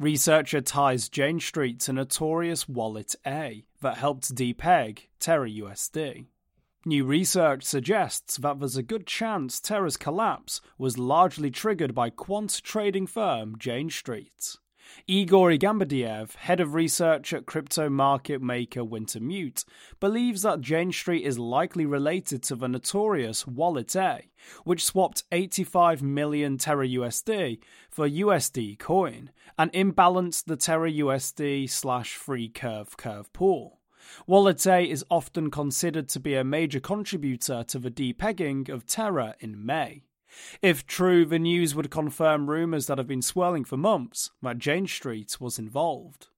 Researcher ties Jane Street to notorious Wallet A that helped depeg Terra USD. New research suggests that there's a good chance Terra's collapse was largely triggered by quant trading firm Jane Street. Igor Igamberdiev, head of research at crypto market maker Wintermute, believes that Jane Street is likely related to the notorious Wallet A, which swapped 85 million Terra USD for USD coin and imbalanced the Terra USD slash free curve curve pool. Wallet A is often considered to be a major contributor to the depegging of Terra in May. If true, the news would confirm rumours that have been swirling for months that Jane Street was involved.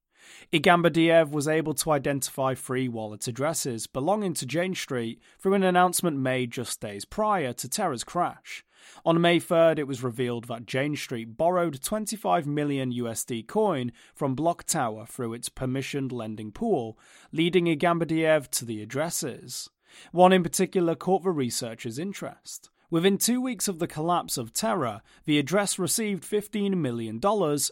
Igamberdiev was able to identify three wallet addresses belonging to Jane Street through an announcement made just days prior to Terra's crash. On May 3rd, it was revealed that Jane Street borrowed 25 million USD coin from BlockTower through its permissioned lending pool, leading Igamberdiev to the addresses. One in particular caught the researcher's interest. Within two weeks of the collapse of Terra, the address received $15 million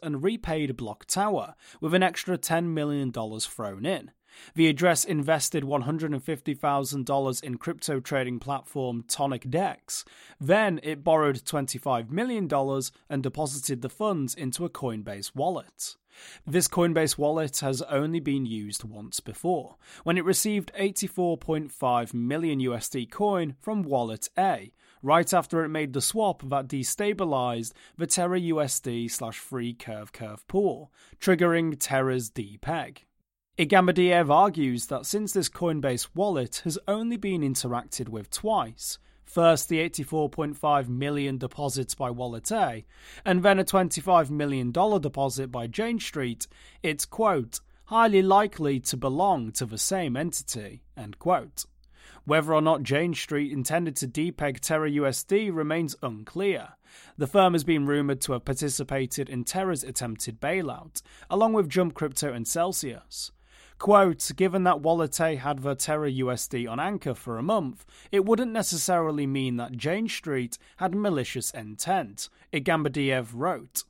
and repaid BlockTower, with an extra $10 million thrown in. The address invested $150,000 in crypto trading platform Tonic Dex. Then it borrowed $25 million and deposited the funds into a Coinbase wallet. This Coinbase wallet has only been used once before, when it received 84.5 million USD coin from Wallet A, right after it made the swap that destabilized the Terra USD slash free curve curve pool, triggering Terra's depeg. Igamberdiev argues that since this Coinbase wallet has only been interacted with twice, first the 84.5 million deposits by Wallet A, and then a $25 million deposit by Jane Street, it's quote, highly likely to belong to the same entity, end quote. Whether or not Jane Street intended to depeg Terra USD remains unclear. The firm has been rumored to have participated in Terra's attempted bailout, along with Jump Crypto and Celsius. Quote, given that Wallet A had the Terra USD on anchor for a month, it wouldn't necessarily mean that Jane Street had malicious intent, Igamberdiev wrote.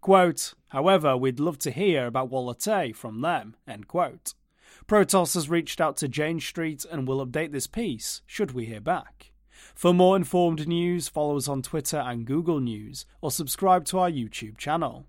Quote, however, we'd love to hear about Wallet A from them, end quote. Protos has reached out to Jane Street and will update this piece should we hear back. For more informed news, follow us on Twitter and Google News, or subscribe to our YouTube channel.